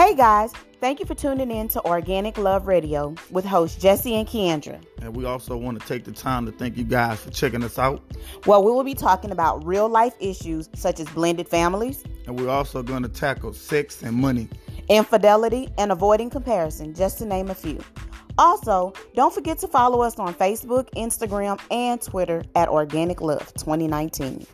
Hey guys, thank you for tuning in to Organic Love Radio with hosts Jesse and Kendra. And we also want to take the time to thank you guys for checking us out. Well, we will be talking about real life issues such as blended families, And we're also going to tackle sex and money. infidelity, and avoiding comparison, just to name a few. Also, don't forget to follow us on Facebook, Instagram, and Twitter at Organic Love 2019.